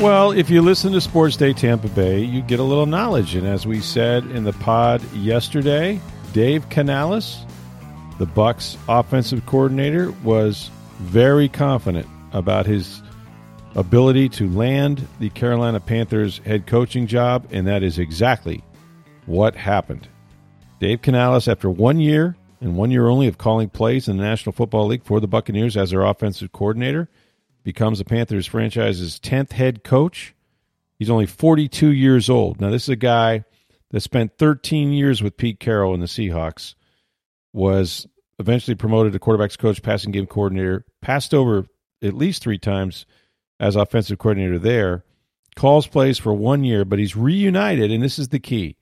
Well, if you listen to Sports Day Tampa Bay, you get a little knowledge. And as we said in the pod yesterday, Dave Canales, the Bucs offensive coordinator, was very confident about his ability to land the Carolina Panthers head coaching job, and that is exactly what happened. Dave Canales, after one year and one year only of calling plays in the National Football League for the Buccaneers as their offensive coordinator, becomes the Panthers franchise's 10th head coach. He's only 42 years old. Now, this is a guy that spent 13 years with Pete Carroll in the Seahawks, was eventually promoted to quarterbacks coach, passing game coordinator, passed over at least three times as offensive coordinator there, calls plays for one year, but he's reunited, and this is the key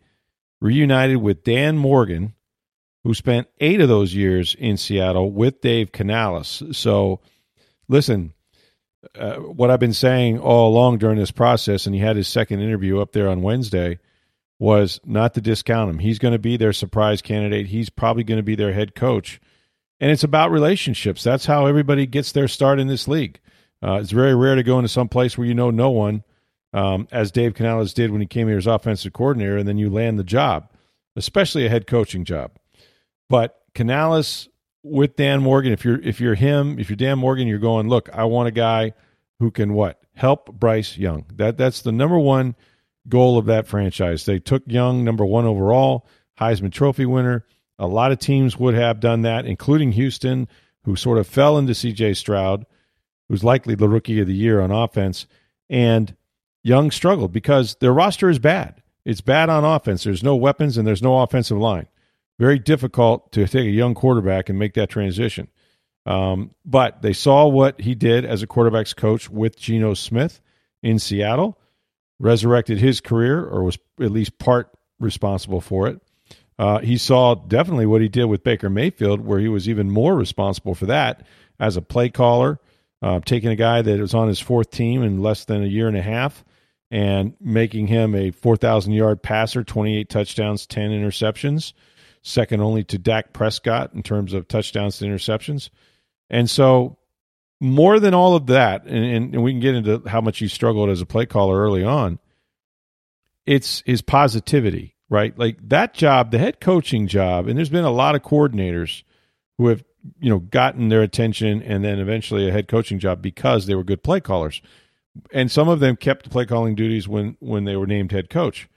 reunited with Dan Morgan, who spent eight of those years in Seattle with Dave Canales. So, listen, uh, what I've been saying all along during this process, and he had his second interview up there on Wednesday, was not to discount him. He's going to be their surprise candidate. He's probably going to be their head coach. And it's about relationships. That's how everybody gets their start in this league. Uh, it's very rare to go into some place where you know no one, um, as Dave Canales did when he came here as offensive coordinator, and then you land the job, especially a head coaching job. But Canales with Dan Morgan, if you're if you're him, if you're Dan Morgan, you're going, look, I want a guy who can what help Bryce Young. That that's the number one goal of that franchise. They took Young number one overall, Heisman Trophy winner. A lot of teams would have done that, including Houston, who sort of fell into CJ Stroud, who's likely the rookie of the year on offense. And Young struggled because their roster is bad. It's bad on offense. There's no weapons and there's no offensive line. Very difficult to take a young quarterback and make that transition. Um, but they saw what he did as a quarterback's coach with Geno Smith in Seattle, resurrected his career, or was at least part responsible for it. Uh, he saw definitely what he did with Baker Mayfield, where he was even more responsible for that as a play caller, uh, taking a guy that was on his fourth team in less than a year and a half and making him a 4,000 yard passer, 28 touchdowns, 10 interceptions, second only to Dak Prescott in terms of touchdowns to interceptions. And so, more than all of that, and, and we can get into how much he struggled as a play caller early on, it's his positivity right? Like that job, the head coaching job, and there's been a lot of coordinators who have, you know, gotten their attention and then eventually a head coaching job because they were good play callers. And some of them kept the play calling duties when when they were named head coach.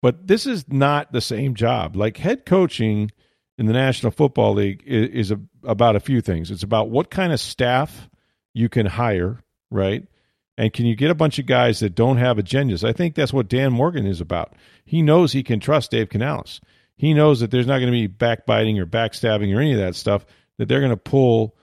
But this is not the same job. Like head coaching in the National Football League is, is a, about a few things. It's about what kind of staff you can hire, right? And can you get a bunch of guys that don't have agendas? I think that's what Dan Morgan is about. He knows he can trust Dave Canales. He knows that there's not going to be backbiting or backstabbing or any of that stuff, that they're going to pull,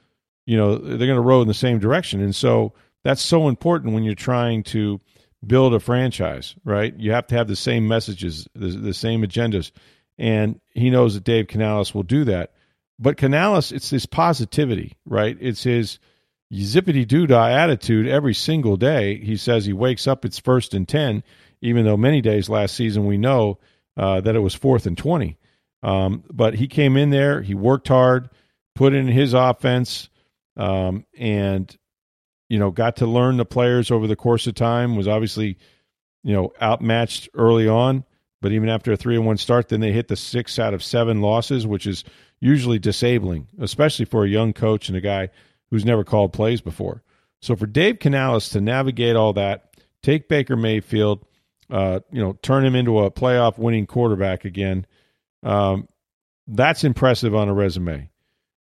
you know, they're going to row in the same direction. And so that's so important when you're trying to build a franchise, right? You have to have the same messages, the, the same agendas. And he knows that Dave Canales will do that. But Canales, it's this positivity, right? It's his – zippity doo dah attitude every single day. He says he wakes up, it's first and 10, even though many days last season we know uh, that it was fourth and 20. Um, but he came in there, he worked hard, put in his offense, um, and, you know, got to learn the players over the course of time, was obviously, you know, outmatched early on. But even after a three and one start, then they hit the six out of seven losses, which is usually disabling, especially for a young coach and a guy who's never called plays before. So for Dave Canales to navigate all that, take Baker Mayfield, uh, you know, turn him into a playoff winning quarterback again, um, that's impressive on a resume.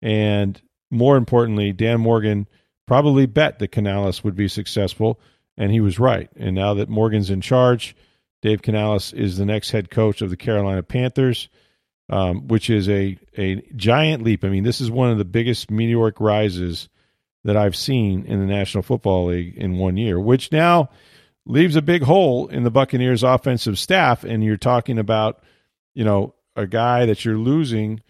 And more importantly, Dan Morgan probably bet that Canales would be successful, and he was right. And now that Morgan's in charge, Dave Canales is the next head coach of the Carolina Panthers um, which is a a giant leap. I mean, this is one of the biggest meteoric rises that I've seen in the National Football League in one year, which now leaves a big hole in the Buccaneers offensive staff. And you're talking about, you know, a guy that you're losing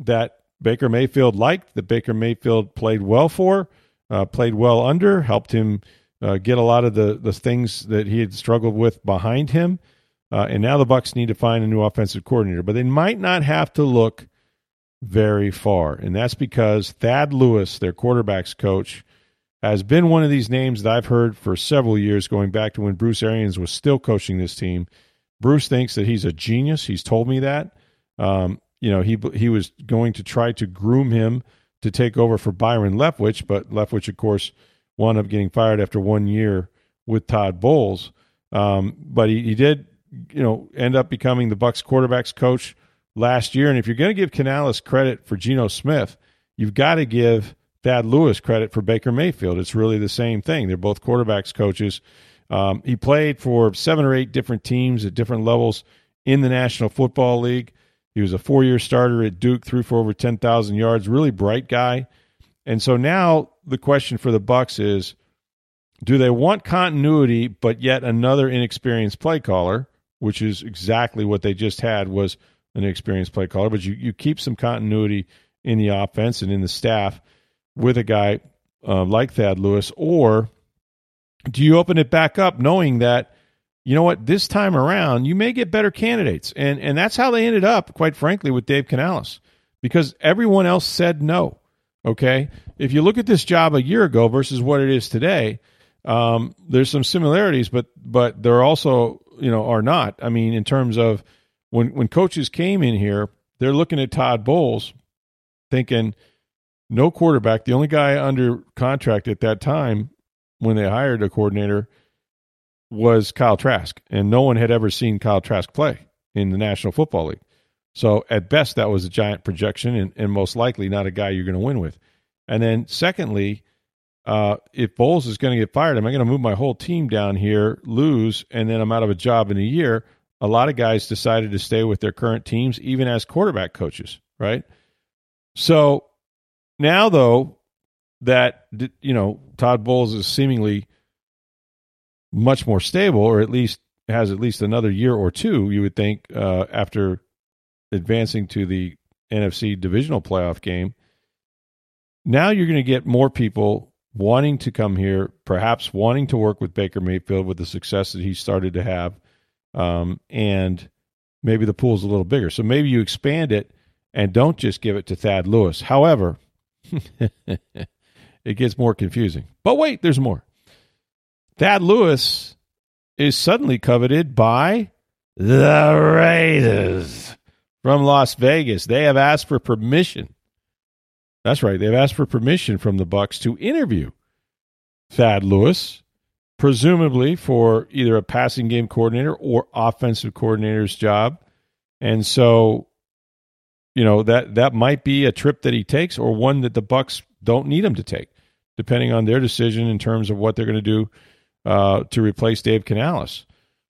that Baker Mayfield liked, that Baker Mayfield played well for, uh, played well under, helped him uh, get a lot of the, the things that he had struggled with behind him. Uh, and now the Bucs need to find a new offensive coordinator, but they might not have to look very far, and that's because Thad Lewis, their quarterbacks coach, has been one of these names that I've heard for several years, going back to when Bruce Arians was still coaching this team. Bruce thinks that he's a genius. He's told me that. Um, you know, he he was going to try to groom him to take over for Byron Leftwich, but Leftwich, of course, wound up getting fired after one year with Todd Bowles. Um, but he, he did, you know, end up becoming the Bucs quarterbacks coach last year. And if you're going to give Canales credit for Geno Smith, you've got to give Thad Lewis credit for Baker Mayfield. It's really the same thing. They're both quarterbacks coaches. Um, he played for seven or eight different teams at different levels in the National Football League. He was a four year starter at Duke, threw for over 10,000 yards, really bright guy. And so now the question for the Bucs is do they want continuity but yet another inexperienced play caller, which is exactly what they just had was an experienced play caller, but you, you keep some continuity in the offense and in the staff with a guy uh, like Thad Lewis, or do you open it back up knowing that you know what this time around you may get better candidates, and and that's how they ended up, quite frankly, with Dave Canales, because everyone else said no. Okay, if you look at this job a year ago versus what it is today, um, there's some similarities, but but there also you know are not. I mean, in terms of when when coaches came in here, they're looking at Todd Bowles, thinking no quarterback. The only guy under contract at that time when they hired a coordinator was Kyle Trask, and no one had ever seen Kyle Trask play in the National Football League. So at best, that was a giant projection, and, and most likely not a guy you're going to win with. And then secondly, uh, if Bowles is going to get fired, am I going to move my whole team down here, lose, and then I'm out of a job in a year? A lot of guys decided to stay with their current teams, even as quarterback coaches, right? So now, though, that you know Todd Bowles is seemingly much more stable, or at least has at least another year or two, you would think, uh, after advancing to the NFC divisional playoff game. Now you're going to get more people wanting to come here, perhaps wanting to work with Baker Mayfield with the success that he started to have, um, and maybe the pool's a little bigger. So maybe you expand it and don't just give it to Thad Lewis. However, it gets more confusing. But wait, there's more. Thad Lewis is suddenly coveted by the Raiders from Las Vegas. They have asked for permission. That's right. They've asked for permission from the Bucs to interview Thad Lewis, presumably for either a passing game coordinator or offensive coordinator's job. And so you know that that might be a trip that he takes or one that the Bucs don't need him to take depending on their decision in terms of what they're going to do uh, to replace dave canales.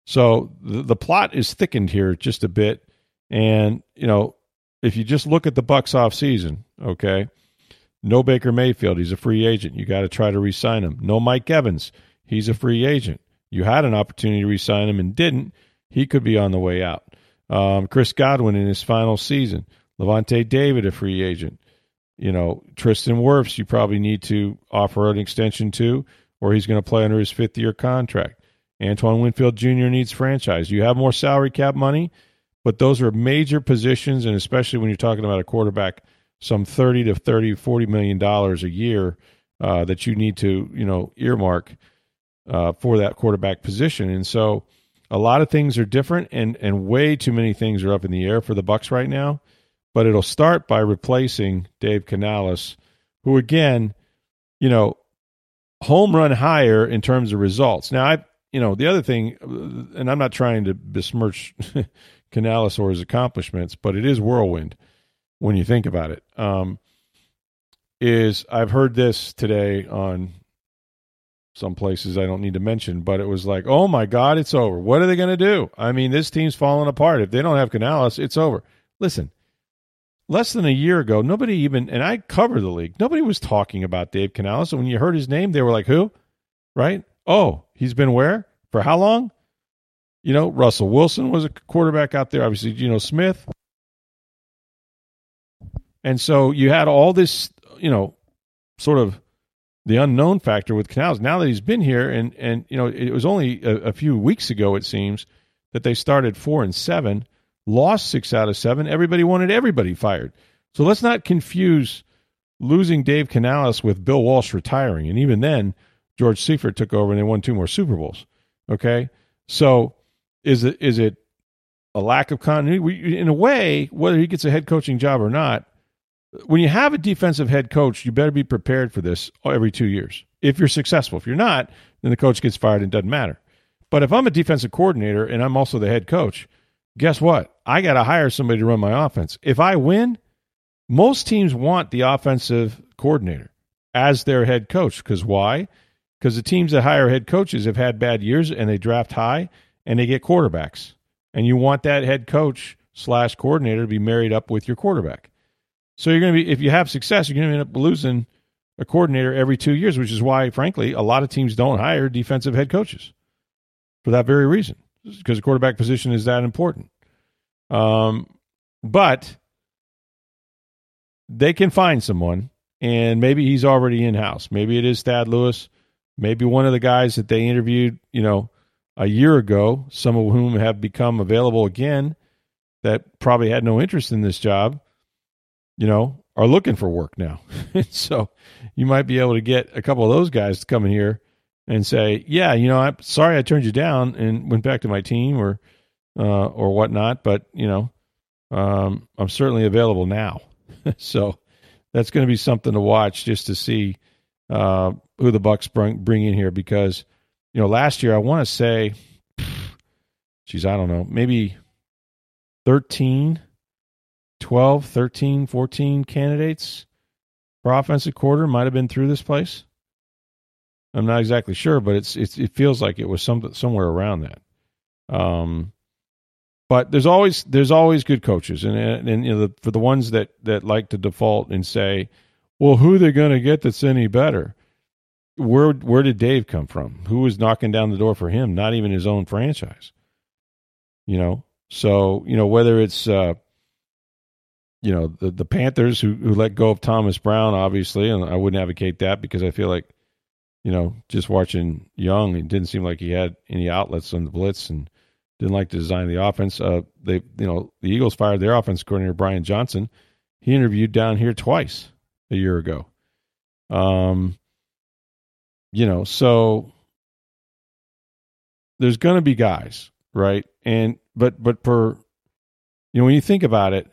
So the, the plot is thickened here just a bit. And you know if you just look at the Bucs off season okay no baker mayfield. He's a free agent. You got to try to re-sign him. No mike evans. He's a free agent. You had an opportunity to re-sign him and didn't. He could be on the way out. Um, chris godwin in his final season. Lavonte David, a free agent. You know, Tristan Wirfs, you probably need to offer an extension to, or he's going to play under his fifth year contract. Antoine Winfield Jr. needs franchise. You have more salary cap money, but those are major positions, and especially when you're talking about a quarterback, some 30 to 30, 40 million dollars a year uh, that you need to, you know, earmark uh, for that quarterback position. And so a lot of things are different and, and way too many things are up in the air for the Bucs right now but it'll start by replacing Dave Canales, who again, you know, home run higher in terms of results. Now, I, you know, the other thing, and I'm not trying to besmirch Canales or his accomplishments, but it is whirlwind when you think about it. Um, is I've heard this today on some places I don't need to mention, but it was like, oh my God, it's over. What are they going to do? I mean, this team's falling apart. If they don't have Canales, it's over. Listen, less than a year ago, nobody even, and I cover the league, nobody was talking about Dave Canales. And when you heard his name, they were like, who? Right? Oh, he's been where? For how long? You know, Russell Wilson was a quarterback out there. Obviously, you know, Smith. And so you had all this, you know, sort of the unknown factor with Canales. Now that he's been here, and and you know, it was only a, a few weeks ago, it seems, that they started four and seven lost six out of seven. Everybody wanted everybody fired. So let's not confuse losing Dave Canales with Bill Walsh retiring. And even then, George Seifert took over and they won two more Super Bowls. Okay. So is it, is it a lack of continuity? In a way, whether he gets a head coaching job or not, when you have a defensive head coach, you better be prepared for this every two years. If you're successful, if you're not, then the coach gets fired and doesn't matter. But if I'm a defensive coordinator and I'm also the head coach, guess what? I got to hire somebody to run my offense. If I win, most teams want the offensive coordinator as their head coach. Because why? Because the teams that hire head coaches have had bad years and they draft high and they get quarterbacks. And you want that head coach slash coordinator to be married up with your quarterback. So you're going to be, if you have success, you're going to end up losing a coordinator every two years, which is why, frankly, a lot of teams don't hire defensive head coaches for that very reason because the quarterback position is that important. Um, but they can find someone, and maybe he's already in house. Maybe it is Thad Lewis. Maybe one of the guys that they interviewed, you know, a year ago, some of whom have become available again, that probably had no interest in this job, you know, are looking for work now. so you might be able to get a couple of those guys to come in here and say, "Yeah, you know, I'm sorry I turned you down and went back to my team or uh, or whatnot, but you know, um, I'm certainly available now." so that's going to be something to watch just to see uh, who the Bucs bring bring in here because you know last year I want to say, geez, I don't know, maybe 13, 12, 13, 14 candidates for offensive quarter might have been through this place. I'm not exactly sure, but it's, it's it feels like it was some somewhere around that. Um, but there's always there's always good coaches, and and, and you know the, for the ones that that like to default and say, well, who are they going to get that's any better? Where where did Dave come from? Who was knocking down the door for him? Not even his own franchise. You know, so you know whether it's uh, you know the the Panthers who who let go of Thomas Brown, obviously, and I wouldn't advocate that because I feel like you know, just watching Young, it didn't seem like he had any outlets on the blitz and didn't like to design the offense. Uh, they, you know, the Eagles fired their offense coordinator Brian Johnson. He interviewed down here twice a year ago. Um, you know, so there's going to be guys, right? And but but for you know, when you think about it,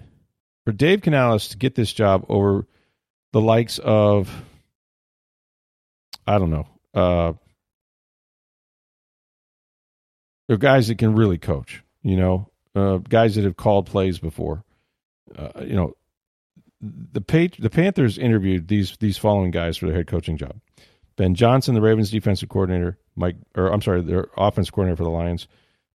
for Dave Canales to get this job over the likes of I don't know. Uh, they're guys that can really coach. You know, uh, guys that have called plays before. Uh, you know, the the Panthers interviewed these these following guys for their head coaching job: Ben Johnson, the Ravens defensive coordinator, Mike, or I'm sorry, their offense coordinator for the Lions,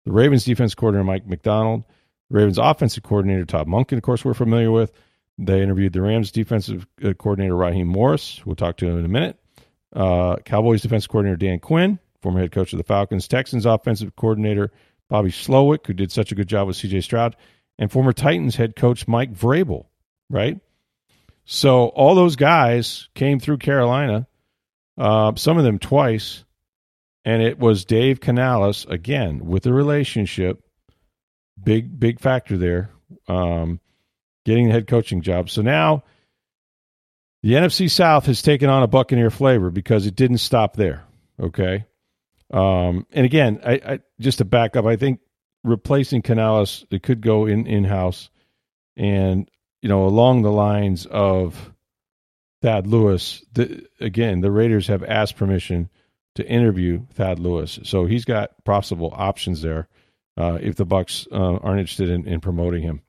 the Ravens defense coordinator Mike Macdonald, Ravens offensive coordinator Todd Monken, of course, we're familiar with. They interviewed the Rams defensive uh, coordinator Raheem Morris. We'll talk to him in a minute. Uh, Cowboys defense coordinator Dan Quinn, former head coach of the Falcons. Texans offensive coordinator Bobby Slowik, who did such a good job with CJ Stroud, and former Titans head coach Mike Vrabel, right? So all those guys came through Carolina, uh, some of them twice, and it was Dave Canales again with the relationship, big big factor there, um, getting the head coaching job. So now the NFC South has taken on a Buccaneer flavor because it didn't stop there. Okay. Um, and again, I, I, just to back up, I think replacing Canales, it could go in in house, and you know along the lines of Thad Lewis. The, again, the Raiders have asked permission to interview Thad Lewis, so he's got possible options there uh, if the Bucs uh, aren't interested in, in promoting him.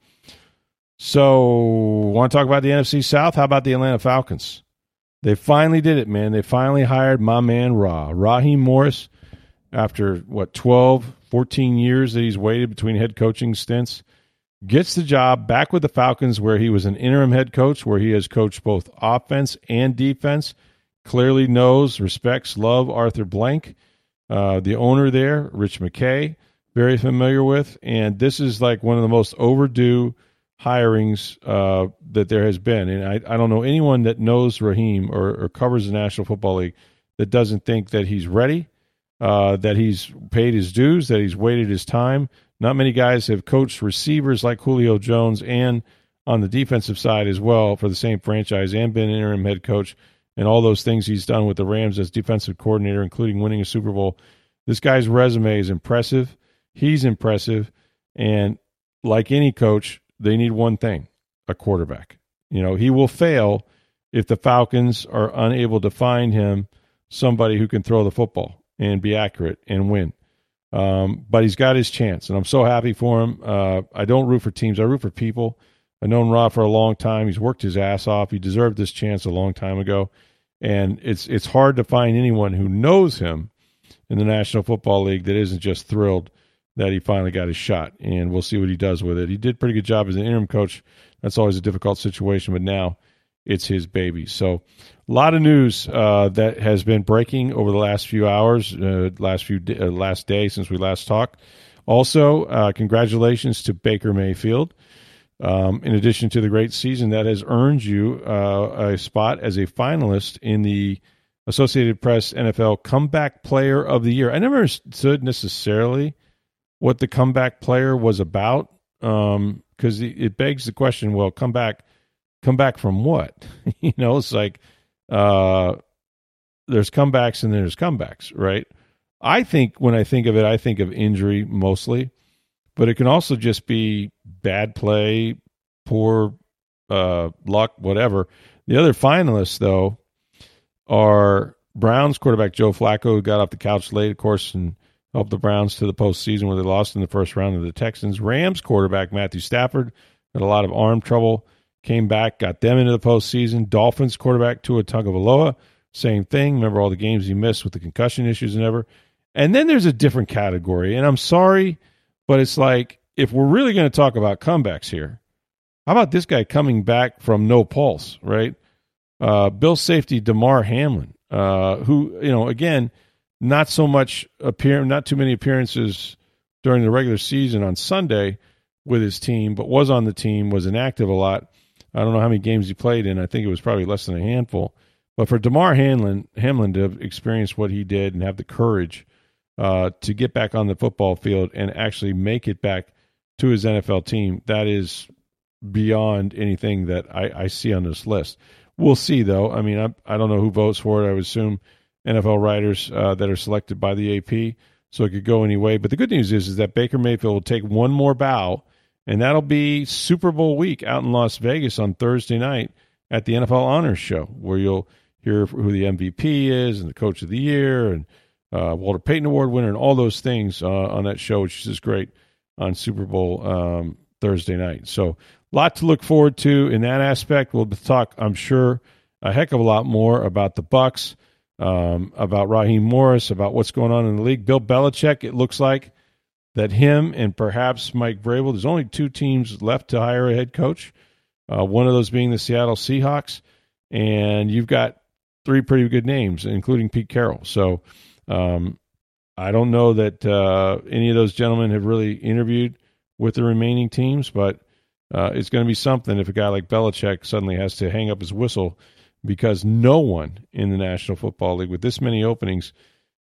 So, want to talk about the NFC South? How about the Atlanta Falcons? They finally did it, man. They finally hired my man Ra, Raheem Morris, after what 12, 14 years that he's waited between head coaching stints. gets the job back with the Falcons, where he was an interim head coach, where he has coached both offense and defense. Clearly knows, respects, love Arthur Blank, uh, the owner there, Rich McKay, very familiar with, and this is like one of the most overdue hirings uh, that there has been. And I, I don't know anyone that knows Raheem or, or covers the National Football League that doesn't think that he's ready, uh, that he's paid his dues, that he's waited his time. Not many guys have coached receivers like Julio Jones and on the defensive side as well for the same franchise and been interim head coach and all those things he's done with the Rams as defensive coordinator, including winning a Super Bowl. This guy's resume is impressive. He's impressive. And like any coach, they need one thing a quarterback. You know, he will fail if the Falcons are unable to find him somebody who can throw the football and be accurate and win. Um, but he's got his chance, and I'm so happy for him. Uh, I don't root for teams, I root for people. I've known Rod for a long time. He's worked his ass off. He deserved this chance a long time ago. And it's it's hard to find anyone who knows him in the National Football League that isn't just thrilled that he finally got his shot, and we'll see what he does with it. He did pretty good job as an interim coach. That's always a difficult situation, but now it's his baby. So, a lot of news uh, that has been breaking over the last few hours, uh, last few uh, last day since we last talked. Also, uh, congratulations to Baker Mayfield. Um, in addition to the great season that has earned you uh, a spot as a finalist in the Associated Press NFL Comeback Player of the Year. I never understood necessarily what the comeback player was about because um, it begs the question well come back come back from what? You know it's like uh, there's comebacks and there's comebacks right? I think when i think of it i think of injury mostly but it can also just be bad play poor uh, luck whatever. The other finalists though are browns quarterback joe flacco who got off the couch late of course and helped the Browns to the postseason where they lost in the first round of the Texans. Rams quarterback Matthew Stafford had a lot of arm trouble, came back, got them into the postseason. Dolphins quarterback Tua Tagovailoa, same thing. Remember all the games he missed with the concussion issues and ever. And then there's a different category, and I'm sorry, but it's like if we're really going to talk about comebacks here, how about this guy coming back from no pulse, right? Uh, Bill safety Damar Hamlin, uh, who you know again not so much appear, not too many appearances during the regular season on Sunday with his team, but was on the team, was inactive a lot. I don't know how many games he played in. I think it was probably less than a handful. But for Damar Hamlin, Hamlin to have experienced what he did and have the courage uh, to get back on the football field and actually make it back to his NFL team, that is beyond anything that I, I see on this list. We'll see, though. I mean, I, I don't know who votes for it. I would assume NFL writers uh, that are selected by the AP, so it could go any way. But the good news is, is that Baker Mayfield will take one more bow, and that'll be Super Bowl week out in Las Vegas on Thursday night at the NFL Honors Show, where you'll hear who the MVP is and the Coach of the Year and uh, Walter Payton Award winner and all those things uh, on that show, which is great on Super Bowl um, Thursday night. So, a lot to look forward to in that aspect. We'll talk, I'm sure, a heck of a lot more about the Bucs um, about Raheem Morris, about what's going on in the league. Bill Belichick, it looks like that him and perhaps Mike Vrabel, there's only two teams left to hire a head coach, uh, one of those being the Seattle Seahawks. And you've got three pretty good names, including Pete Carroll. So um, I don't know that uh, any of those gentlemen have really interviewed with the remaining teams, but uh, it's going to be something if a guy like Belichick suddenly has to hang up his whistle because no one in the National Football League with this many openings,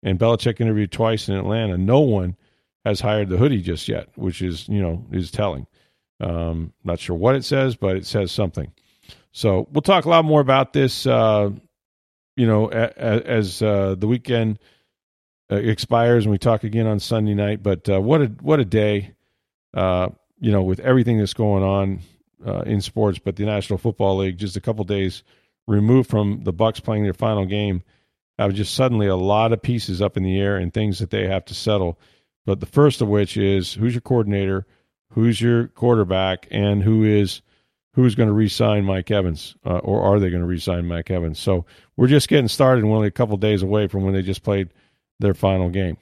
and Belichick interviewed twice in Atlanta, no one has hired the hoodie just yet, which is you know is telling. Um, not sure what it says, but it says something. So we'll talk a lot more about this. Uh, you know, as, uh, the weekend uh, expires and we talk again on Sunday night. But uh, what a what a day! Uh, you know, with everything that's going on uh, in sports, but the National Football League just a couple days removed from the Bucs playing their final game have just suddenly a lot of pieces up in the air and things that they have to settle. But the first of which is who's your coordinator, who's your quarterback, and who is who's going to re-sign Mike Evans, uh, or are they going to re-sign Mike Evans? So we're just getting started, and we're only a couple days away from when they just played their final game.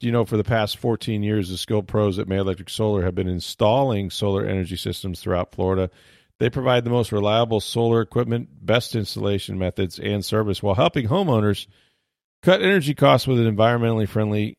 you know, for the past 14 years, the skilled pros at May Electric Solar have been installing solar energy systems throughout Florida. They provide the most reliable solar equipment, best installation methods, and service while helping homeowners cut energy costs with an environmentally friendly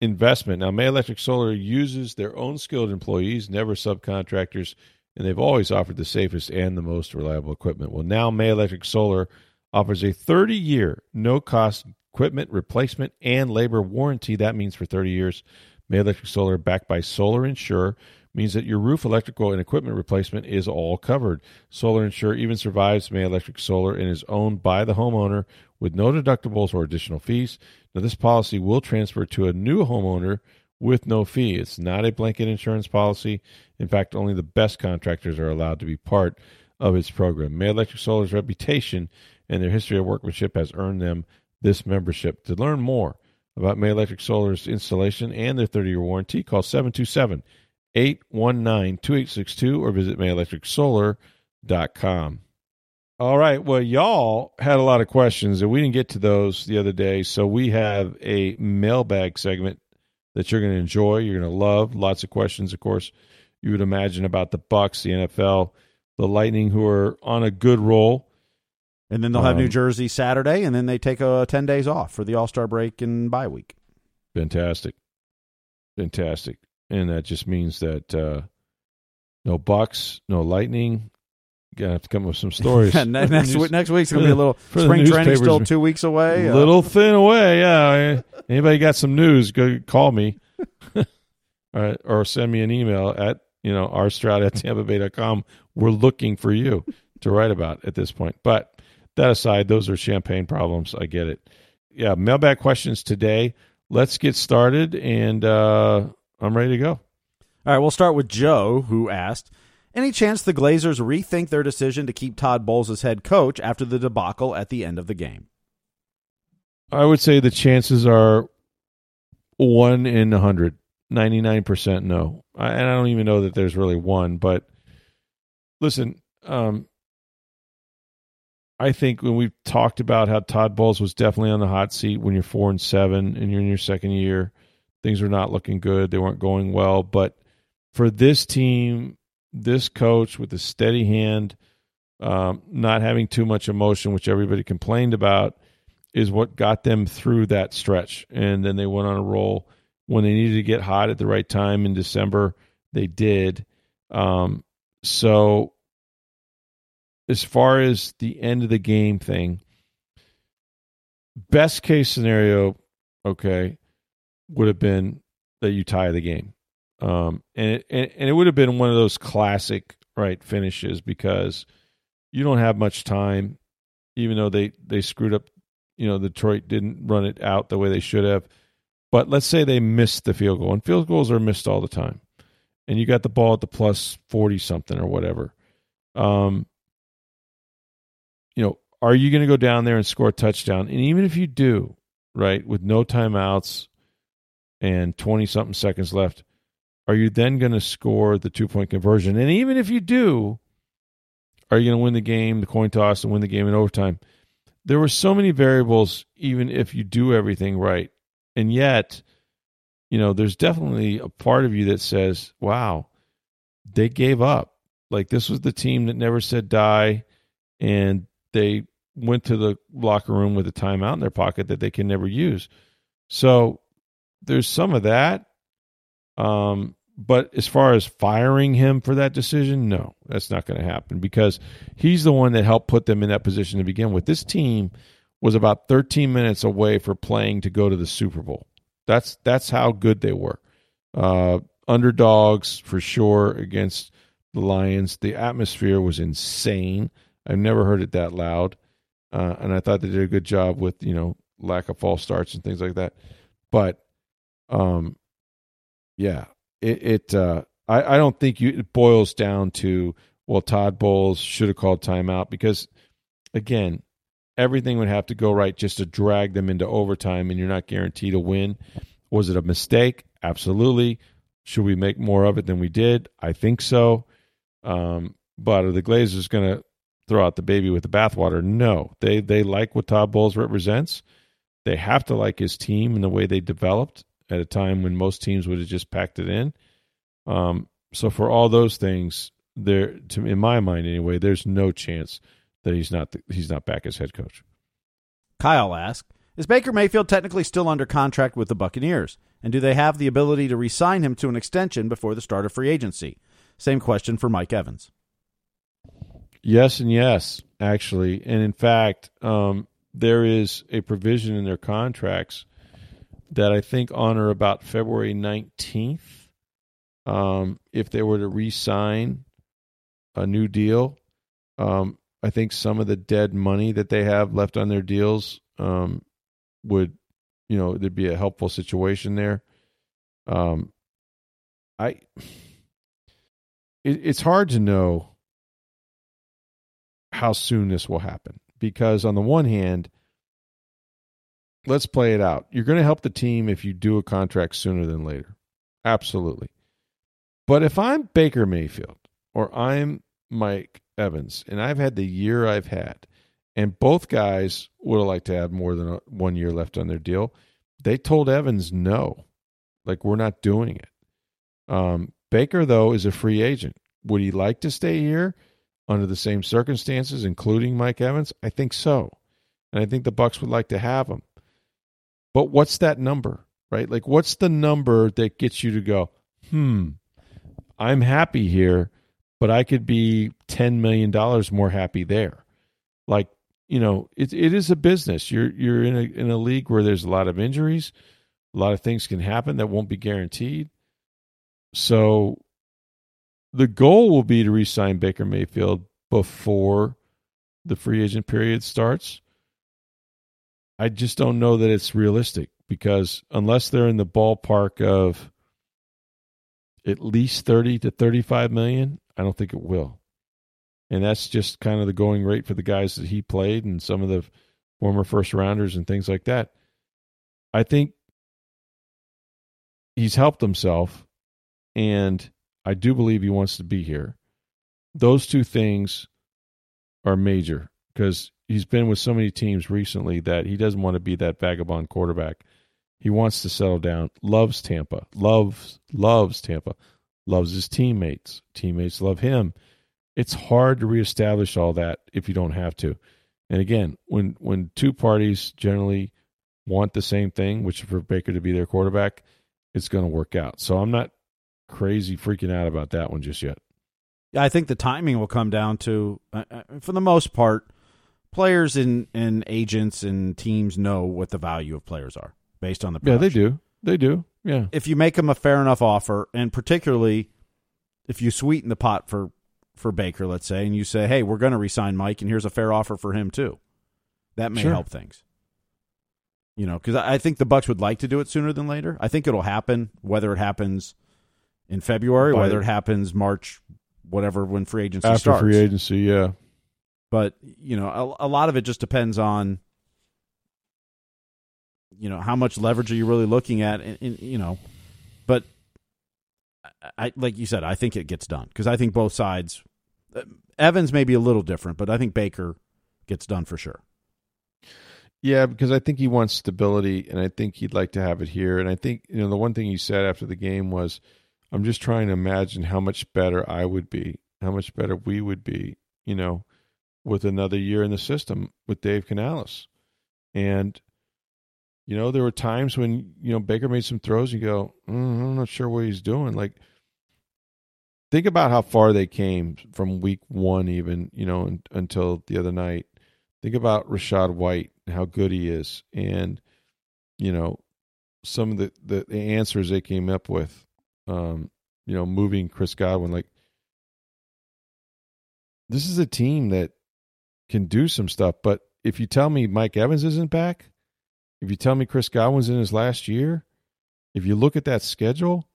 investment. Now, May Electric Solar uses their own skilled employees, never subcontractors, and they've always offered the safest and the most reliable equipment. Well, now May Electric Solar offers a 30 year, no cost equipment replacement and labor warranty. That means for 30 years. May Electric Solar, backed by Solar Insure, means that your roof, electrical, and equipment replacement is all covered. Solar Insure even survives May Electric Solar and is owned by the homeowner with no deductibles or additional fees. Now, this policy will transfer to a new homeowner with no fee. It's not a blanket insurance policy. In fact, only the best contractors are allowed to be part of its program. May Electric Solar's reputation and their history of workmanship has earned them this membership. To learn more about May Electric Solar's installation and their 30 year warranty, call 727 819 2862 or visit mayelectricsolar.com. All right. Well, y'all had a lot of questions, and we didn't get to those the other day. So we have a mailbag segment that you're going to enjoy. You're going to love. Lots of questions, of course, you would imagine about the Bucs, the NFL, the Lightning, who are on a good roll. And then they'll have um, New Jersey Saturday, and then they take a 10 days off for the All Star break and bye week. Fantastic. Fantastic. And that just means that uh, no Bucs, no Lightning. Gonna have to come up with some stories. next week, next week's gonna be a little spring training still two weeks away. A uh, little thin away, yeah. Anybody got some news? Go call me, or, or send me an email at you know rstroud at tampabay.com. We're looking for you to write about at this point. But that aside, those are champagne problems. I get it. Yeah, mailbag questions today. Let's get started, and uh, I'm ready to go. All right, we'll start with Joe, who asked Any chance the Glazers rethink their decision to keep Todd Bowles as head coach after the debacle at the end of the game? I would say the chances are 1 in 100. 99% no. I, and I don't even know that there's really one, but listen, um, I think when we've talked about how Todd Bowles was definitely on the hot seat when you're four and seven and you're in your second year, things were not looking good. They weren't going well. But for this team, this coach with a steady hand, um, not having too much emotion, which everybody complained about, is what got them through that stretch. And then they went on a roll. When they needed to get hot at the right time in December, they did. Um, so as far as the end of the game thing, best case scenario, okay, would have been that you tie the game. Um, and it, and, and it would have been one of those classic right finishes because you don't have much time, even though they they screwed up. You know, Detroit didn't run it out the way they should have. But let's say they missed the field goal, and field goals are missed all the time, and you got the ball at the plus forty something or whatever. Um, you know, are you going to go down there and score a touchdown? And even if you do, right, with no timeouts and 20 something seconds left, are you then going to score the two point conversion? And even if you do, are you going to win the game, the coin toss, and win the game in overtime? There were so many variables, even if you do everything right. And yet, you know, there's definitely a part of you that says, wow, they gave up. Like this was the team that never said die. And they went to the locker room with a timeout in their pocket that they can never use. So there's some of that. Um, but as far as firing him for that decision, no, that's not going to happen because he's the one that helped put them in that position to begin with. This team was about 13 minutes away for playing to go to the Super Bowl. That's that's how good they were. Uh, underdogs for sure against the Lions. The atmosphere was insane. I've never heard it that loud, uh, and I thought they did a good job with you know lack of false starts and things like that. But, um, yeah, it, it uh, I I don't think you it boils down to well Todd Bowles should have called timeout because again everything would have to go right just to drag them into overtime, and you're not guaranteed a win. Was it a mistake? Absolutely. Should we make more of it than we did? I think so. Um, but are the Glazers going to throw out the baby with the bathwater. No, they they like what Todd Bowles represents. They have to like his team and the way they developed at a time when most teams would have just packed it in. Um, so for all those things, there, to in my mind anyway, there's no chance that he's not the, he's not back as head coach. Kyle asked, "Is Baker Mayfield technically still under contract with the Buccaneers, and do they have the ability to re-sign him to an extension before the start of free agency?" Same question for Mike Evans. Yes, and yes, actually, and in fact, um, there is a provision in their contracts that I think honor about February nineteenth. Um, if they were to re-sign a new deal, um, I think some of the dead money that they have left on their deals um, would, you know, there'd be a helpful situation there. Um, I, it, it's hard to know how soon this will happen because on the one hand, let's play it out. You're going to help the team if you do a contract sooner than later. Absolutely. But if I'm Baker Mayfield or I'm Mike Evans, and I've had the year I've had, and both guys would have liked to have more than one year left on their deal. They told Evans no, like we're not doing it. Um, Baker though is a free agent. Would he like to stay here under the same circumstances, including Mike Evans? I think so, and I think the Bucs would like to have him. But what's that number, right? Like, what's the number that gets you to go, hmm, I'm happy here but I could be ten million dollars more happy there. Like you know, it it is a business. You're you're in a in a league where there's a lot of injuries, a lot of things can happen that won't be guaranteed. So, the goal will be to re-sign Baker Mayfield before the free agent period starts. I just don't know that it's realistic because unless they're in the ballpark of at least 30 to 35 million, I don't think it will. And that's just kind of the going rate for the guys that he played and some of the former first rounders and things like that. I think he's helped himself, and I do believe he wants to be here. Those two things are major because he's been with so many teams recently that he doesn't want to be that vagabond quarterback. He wants to settle down. Loves Tampa. Loves loves Tampa loves his teammates. Teammates love him. It's hard to reestablish all that if you don't have to. And again, when when two parties generally want the same thing, which is for Baker to be their quarterback, it's going to work out. So I'm not crazy freaking out about that one just yet. Yeah, I think the timing will come down to, uh, uh for the most part, players and, and agents and teams know what the value of players are based on the production. yeah they do they do yeah. If you make them a fair enough offer, and particularly if you sweeten the pot for for Baker, let's say, and you say, "Hey, we're going to resign Mike, and here's a fair offer for him too," that may sure. help things. You know, because I think the Bucs would like to do it sooner than later. I think it'll happen, whether it happens in February, By, whether it happens March, whatever when free agency after starts. free agency, yeah. But you know, a, a lot of it just depends on you know how much leverage are you really looking at in, you know but I like you said I think it gets done because I think both sides uh, Evans may be a little different but I think Baker gets done for sure. Yeah because I think he wants stability and I think he'd like to have it here. And I think you know the one thing he said after the game was I'm just trying to imagine how much better I would be how much better we would be you know with another year in the system with Dave Canales and you know, there were times when, you know, Baker made some throws and you go, mm, I'm not sure what he's doing. Like, think about how far they came from week one, even, you know, in, until the other night. Think about Rachaad White and how good he is. And, you know, some of the, the, the answers they came up with, um, you know, moving Chris Godwin. Like, this is a team that can do some stuff. But if you tell me Mike Evans isn't back, if you tell me Chris Godwin's in his last year, if you look at that schedule,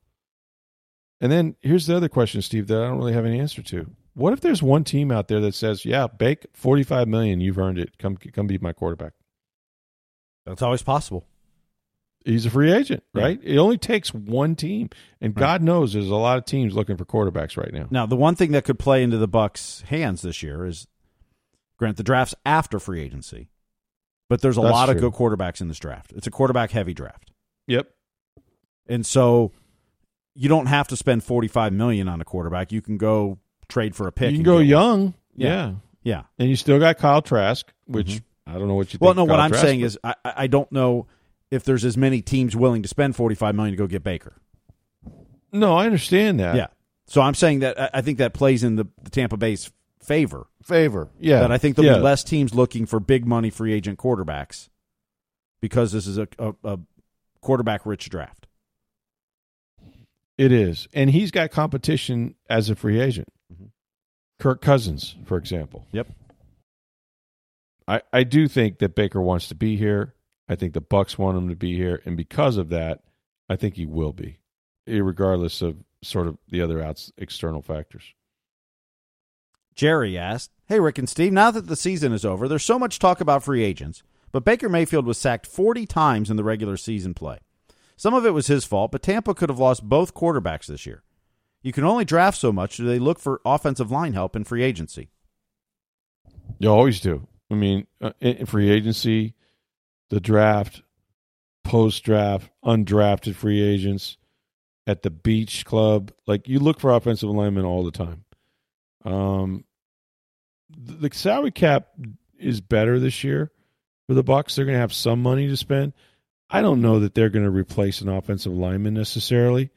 and then here's the other question, Steve, that I don't really have an answer to. What if there's one team out there that says, "Yeah, Bake, forty-five million, you've earned it. Come, come be my quarterback." That's always possible. He's a free agent, right? Yeah. It only takes one team, and right. God knows there's a lot of teams looking for quarterbacks right now. Now, the one thing that could play into the Bucs' hands this year is, grant the drafts after free agency. But there's a That's lot true. of good quarterbacks in this draft. It's a quarterback heavy draft. Yep. And so you don't have to spend 45 million on a quarterback. You can go trade for a pick. You can go young. Yeah. yeah. Yeah. And you still got Kyle Trask, which Mm-hmm. I don't know what you think. Well, no, of what I'm Trask, saying but- is I, I don't know if there's as many teams willing to spend 45 million to go get Baker. No, I understand that. Yeah. So I'm saying that I- I think that plays in the, the Tampa Bay's favor. Favor. Yeah. That I think there'll yeah. be less teams looking for big money free agent quarterbacks because this is a, a, a quarterback rich draft. It is. And he's got competition as a free agent. Mhm. Kirk Cousins, for example. Yep. I, I do think that Baker wants to be here. I think the Bucs want him to be here. And because of that, I think he will be, regardless of sort of the other outs external factors. Jerry asked, Hey, Rick and Steve, now that the season is over, there's so much talk about free agents, but Baker Mayfield was sacked 40 times in the regular season play. Some of it was his fault, but Tampa could have lost both quarterbacks this year. You can only draft so much. Do they look for offensive line help in free agency? You always do. I mean, uh, in in free agency, the draft, post draft, undrafted free agents at the beach club. Like you look for offensive linemen all the time. Um, the, salary cap is better this year for the Bucs. They're going to have some money to spend. I don't know that they're going to replace an offensive lineman necessarily.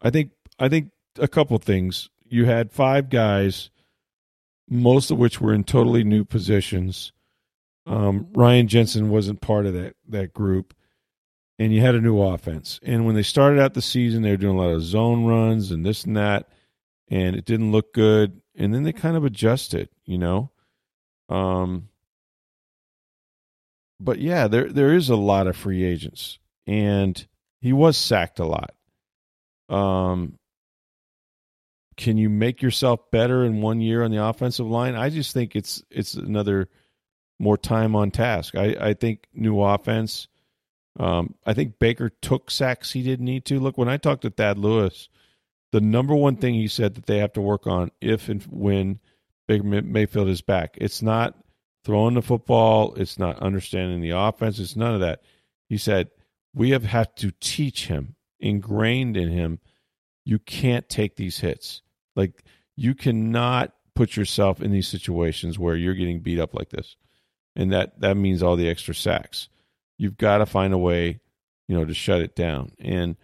I think I think a couple things. You had five guys most of which were in totally new positions. Um, Ryan Jensen wasn't part of that that group, and you had a new offense. And when they started out the season, they were doing a lot of zone runs and this and that, and it didn't look good. And then they kind of adjust it, you know. Um, but yeah, there there is a lot of free agents, and he was sacked a lot. Um, can you make yourself better in one year on the offensive line? I just think it's it's another more time on task. I, I think new offense. Um, I think Baker took sacks he didn't need to. Look, when I talked to Thad Lewis, the number one thing he said that they have to work on if and when Baker May- Mayfield is back, it's not throwing the football, it's not understanding the offense, it's none of that. He said we have had to teach him, ingrained in him, you can't take these hits. Like you cannot put yourself in these situations where you're getting beat up like this. And that that means all the extra sacks. You've got to find a way, you know, to shut it down. And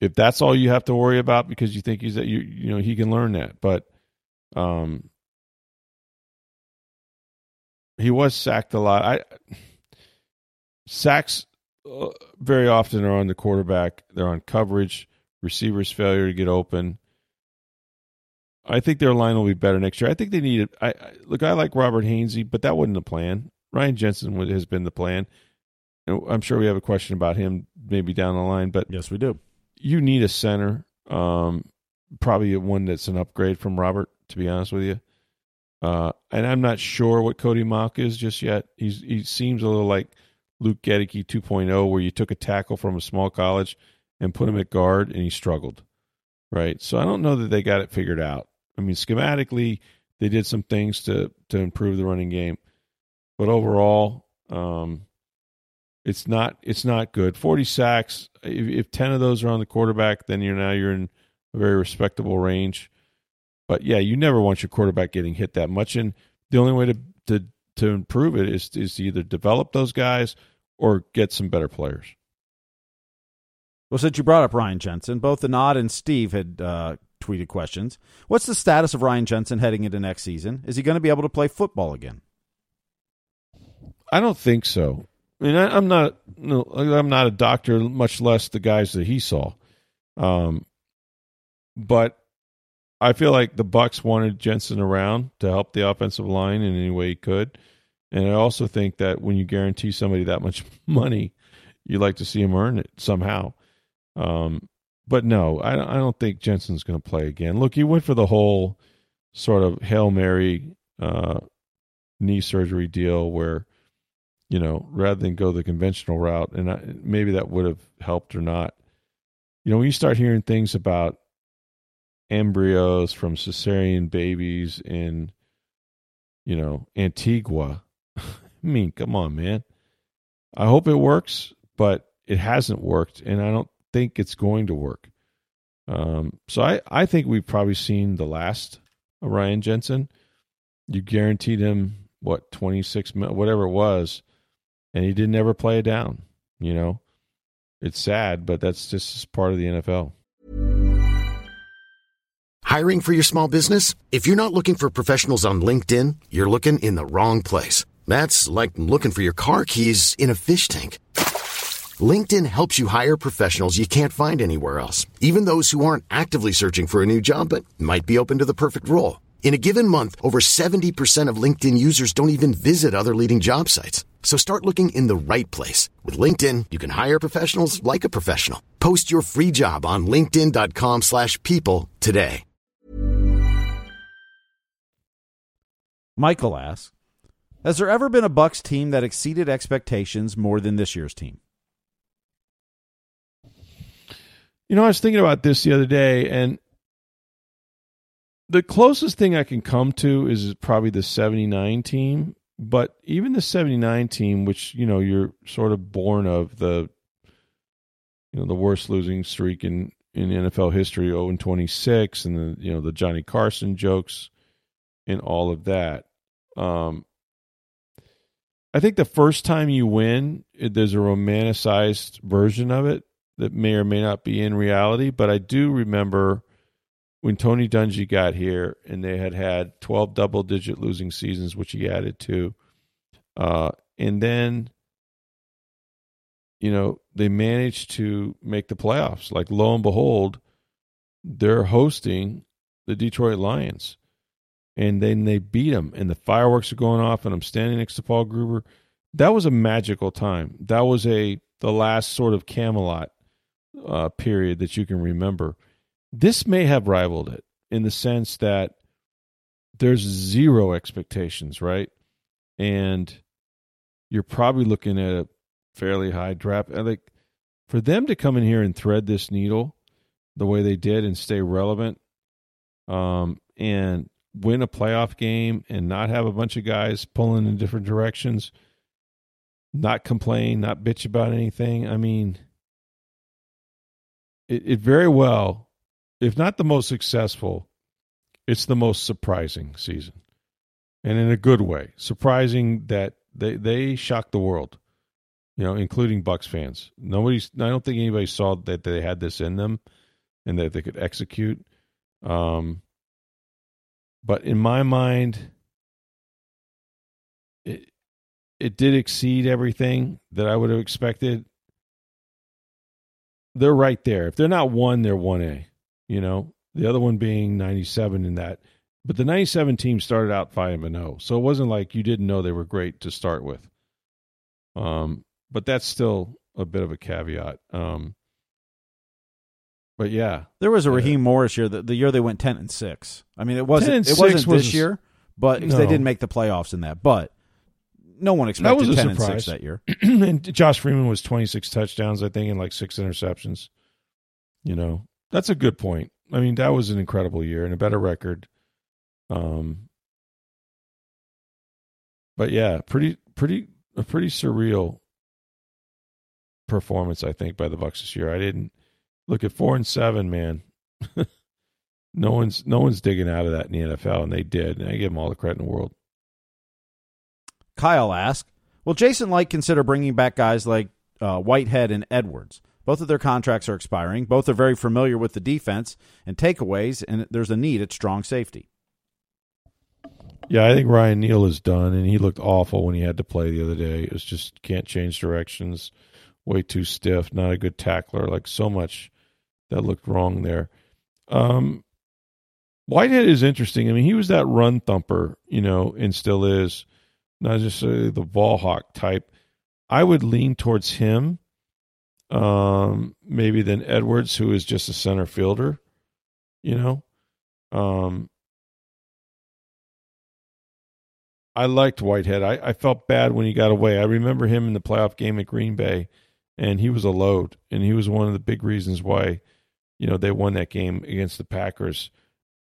if that's all you have to worry about because you think he's that you you know, he can learn that. But um he was sacked a lot. I sacks uh, very often are on the quarterback. They're on coverage, receivers' failure to get open. I think their line will be better next year. I think they need it. I, look. I like Robert Hainsey, but that wasn't the plan. Ryan Jensen has been the plan. I'm sure we have a question about him maybe down the line, but Yes, we do. You need a center. Um, probably one that's an upgrade from Robert, to be honest with you. Uh, and I'm not sure what Cody Mauch is just yet. He's he seems a little like Luke Goedeke 2.0, where you took a tackle from a small college and put him at guard, and he struggled. Right. So I don't know that they got it figured out. I mean, schematically, they did some things to to improve the running game, but overall, um, it's not it's not good. Forty sacks. If, if ten of those are on the quarterback, then you're now you're in a very respectable range. But yeah, you never want your quarterback getting hit that much, and the only way to to to improve it is is to either develop those guys or get some better players. Well, since you brought up Ryan Jensen, both the Nod and Steve had uh, tweeted questions. What's the status of Ryan Jensen heading into next season? Is he going to be able to play football again? I don't think so. I mean, I, I'm not. No, I'm not a doctor, much less the guys that he saw. Um, but I feel like the Bucs wanted Jensen around to help the offensive line in any way he could, and I also think that when you guarantee somebody that much money, you like to see him earn it somehow. Um, but no, I don't, I don't think Jensen's going to play again. Look, he went for the whole sort of hail mary uh, knee surgery deal where you know, rather than go the conventional route. And I, maybe that would have helped or not. You know, when you start hearing things about embryos from cesarean babies in, you know, Antigua, I mean, come on, man. I hope it works, but it hasn't worked. And I don't think it's going to work. Um, so I, I think we've probably seen the last of Ryan Jensen. You guaranteed him what twenty six whatever it was, and he didn't ever play it down. You know, it's sad, but that's just part of the NFL. Hiring for your small business? If you're not looking for professionals on LinkedIn, you're looking in the wrong place. That's like looking for your car keys in a fish tank. LinkedIn helps you hire professionals you can't find anywhere else, even those who aren't actively searching for a new job but might be open to the perfect role. In a given month, over 70% of LinkedIn users don't even visit other leading job sites. So start looking in the right place. With LinkedIn, you can hire professionals like a professional. Post your free job on linkedin.com slash people today. Michael asks, has there ever been a Bucs team that exceeded expectations more than this year's team? You know, I was thinking about this the other day, and the closest thing I can come to is probably the 79 team. But even the 79 team, which, you know, you're sort of born of the, you know, the worst losing streak in, in NFL history, 0 and 26, and the, you know, the Johnny Carson jokes and all of that. Um, I think the first time you win, it, there's a romanticized version of it that may or may not be in reality. But I do remember when Tony Dungy got here and they had had 12 double digit losing seasons, which he added to. Uh, and then, you know, they managed to make the playoffs. Like, lo and behold, they're hosting the Detroit Lions. And then they beat them, and the fireworks are going off, and I'm standing next to Paul Gruber. That was a magical time. That was a the last sort of Camelot uh, period that you can remember this may have rivaled it in the sense that there's zero expectations, right? And you're probably looking at a fairly high draft. Like for them to come in here and thread this needle the way they did and stay relevant, um, and win a playoff game and not have a bunch of guys pulling in different directions, not complain, not bitch about anything. I mean, it, it very well if not the most successful, it's the most surprising season. And in a good way. Surprising that they they shocked the world. You know, including Bucs fans. Nobody's I don't think anybody saw that they had this in them and that they could execute. Um but in my mind it it did exceed everything that I would have expected. They're right there. If they're not one, they're one A you know, the other one being 97 in that. But the 97 team started out 5 and 0. So it wasn't like you didn't know they were great to start with. Um, but that's still a bit of a caveat. Um, but yeah, there was a uh, Raheem Morris year. The, the year they went ten and six. I mean, it wasn't. It wasn't was, this year, but no. they didn't make the playoffs in that. But no one expected ten surprise. and six that year. and Josh Freeman was twenty six touchdowns, I think, and like six interceptions. You know, that's a good point. I mean, that was an incredible year and a better record. Um, but yeah, pretty, pretty, a pretty surreal performance, I think, by the Bucs this year. I didn't look at four and seven, man. no one's no one's digging out of that in the NFL, and they did. And I give them all the credit in the world. Kyle asked, "Will Jason Licht consider bringing back guys like uh, Whitehead and Edwards? Both of their contracts are expiring. Both are very familiar with the defense and takeaways, and there's a need at strong safety. Yeah, I think Ryan Neal is done, and he looked awful when he had to play the other day. It was just can't change directions, way too stiff, not a good tackler. Like so much that looked wrong there. Um, Whitehead is interesting. I mean, he was that run thumper, you know, and still is, not uh, the ball hawk type. I would lean towards him um, maybe than Edwards, who is just a center fielder. You know, um, I liked Whitehead. I, I felt bad when he got away. I remember him in the playoff game at Green Bay, and he was a load, and he was one of the big reasons why, you know, they won that game against the Packers.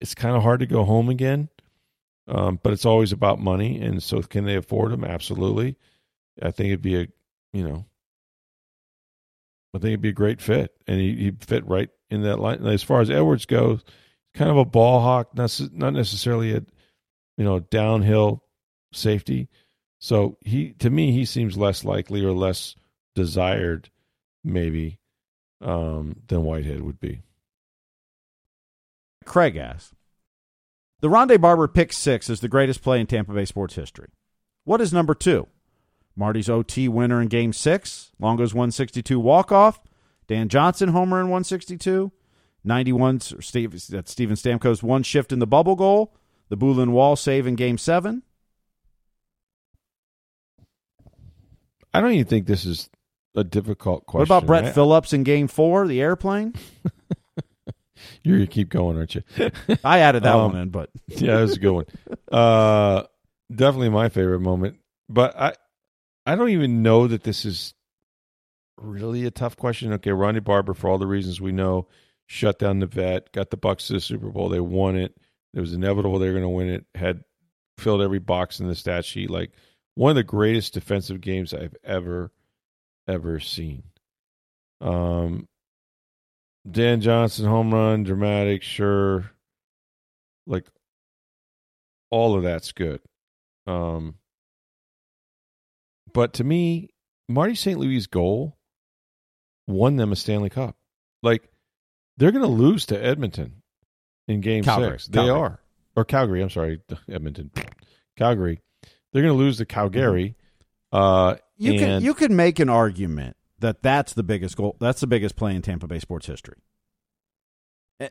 It's kind of hard to go home again, um, but it's always about money, and so can they afford him? Absolutely. I think it'd be a, you know, I think he'd be a great fit, and he he fit right in that line. As far as Edwards goes, kind of a ball hawk, not not necessarily a you know downhill safety. So he to me he seems less likely or less desired maybe um, than Whitehead would be. Craig asks, the Ronde Barber pick six is the greatest play in Tampa Bay sports history. What is number two? Marty's OT winner in Game Six, Longo's 162 walk off, Dan Johnson homer in 162, 91 Steve, that's Steven Stamkos one shift in the bubble goal, the Bulin wall save in Game Seven. I don't even think this is a difficult question. What about Brett Phillips in Game Four, the airplane? You're gonna keep going, aren't you? I added that Um, one in, but yeah, that was a good one. Uh, definitely my favorite moment. But I, I don't even know that this is really a tough question. Okay, Ronnie Barber, for all the reasons we know, shut down the vet, got the Bucs to the Super Bowl. They won it. It was inevitable they were going to win it. Had filled every box in the stat sheet. Like one of the greatest defensive games I've ever, ever seen. Um, Dan Johnson home run, dramatic, sure. Like all of that's good. Um, but to me, Marty St. Louis' goal won them a Stanley Cup. Like they're going to lose to Edmonton in Game Calgary. Six. They Calgary. are, or Calgary. I'm sorry, Edmonton, Calgary. They're going to lose to Calgary. Uh, you can you could make an argument that that's the biggest goal. That's the biggest play in Tampa Bay sports history.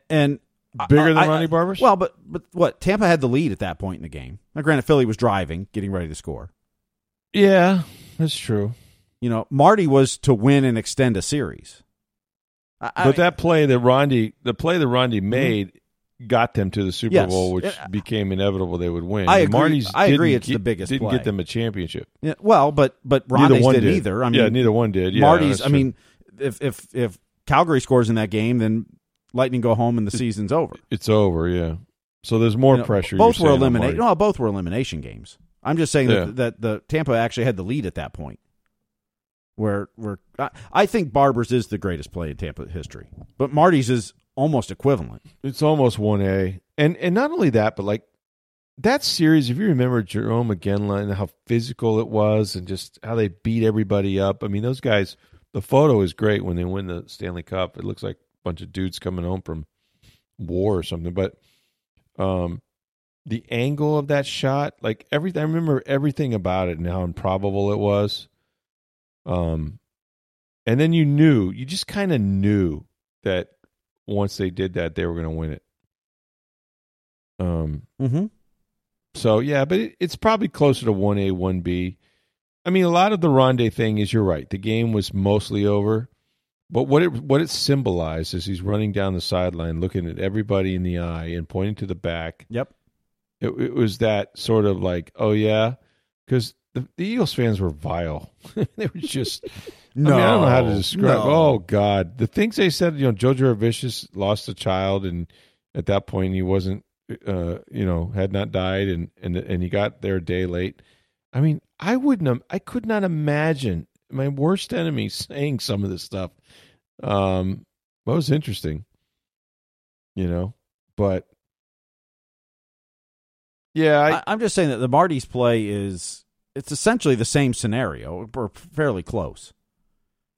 And bigger I- than I- Ronnie Barber's. Well, but but what Tampa had the lead at that point in the game. Now, granted, Philly was driving, getting ready to score. Yeah, that's true. You know, Marty was to win and extend a series. I- I but mean, that play that Ronde, the play that Ronde mm-hmm. made, got them to the Super Yes. Bowl, which Yeah. became inevitable they would win. I And agree- Marty's I agree didn't it's the biggest Didn't play. get them a championship. yeah, well, but but neither Ronnie's one didn't did either. I mean, yeah, neither one did. Yeah, Marty's. I mean, if if if Calgary scores in that game, then Lightning go home and the season's over. it's over. Yeah. So there's more You know, pressure. Both were saying on elimination. Marty. No, both were elimination games. I'm just saying Yeah. that, that the Tampa actually had the lead at that point. Where where I, I think Barber's is the greatest play in Tampa history, but Marty's is almost equivalent. It's almost one A, and and not only that, but like that series. If you remember Jarome Iginla and how physical it was, and just how they beat everybody up. I mean, those guys. The photo is great when they win the Stanley Cup. It looks like a bunch of dudes coming home from war or something. But um, the angle of that shot, like everything, I remember everything about it and how improbable it was. Um, and then you knew, you just kind of knew that once they did that, they were going to win it. Um, Mm-hmm. so yeah, but it, it's probably closer to one A, one B. I mean, a lot of the Ronde thing is you're right. The game was mostly over, but what it what it symbolized is he's running down the sideline, looking at everybody in the eye and pointing to the back. Yep. It, it was that sort of like, oh yeah, because the, the Eagles fans were vile. they were just. I, mean, I don't know how to describe. no. Oh God, the things they said. You know, Joe Jurevicius lost a child, and at that point he wasn't, uh, you know, had not died, and and and he got there a day late. I mean, I wouldn't. I could not imagine my worst enemy saying some of this stuff. Um, that was interesting, you know, but yeah, I, I, I'm just saying that the Marty's play is it's essentially the same scenario or fairly close.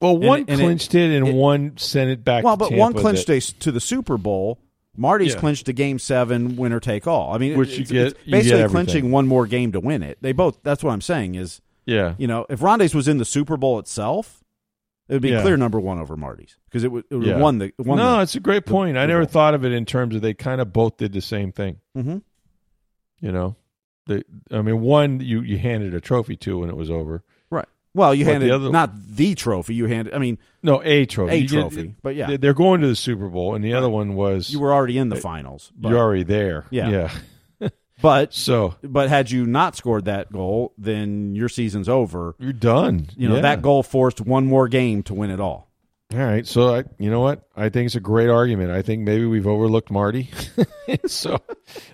well, one and it- clinched it, and it- one sent it back. well, but one clinched that- to the Super Bowl. Marty's Yeah. clinched a game seven, winner take all. I mean, Which it's, you get- it's basically clinching one more game to win it. They both. That's what I'm saying is, Yeah, you know, if Ronde's was in the Super Bowl itself, it would be Yeah. clear number one over Marty's because it would it would Yeah. won the won no, the, it's a great the- point. I never thought of it in terms of they kind of both did the same thing. Mhm. You know, the I mean, one you you handed a trophy to when it was over. right. Well, you But handed the other- not the trophy. You handed. I mean, No, a trophy. a trophy. but yeah, they- they're going to the Super Bowl, and the other one was you were already in the finals. But, you're already there. Yeah. yeah. but So but had you not scored that goal, then your season's over. you're done. You know Yeah. that goal forced one more game to win it all. All right, so I, you know what? I think it's a great argument. I think maybe we've overlooked Marty. so,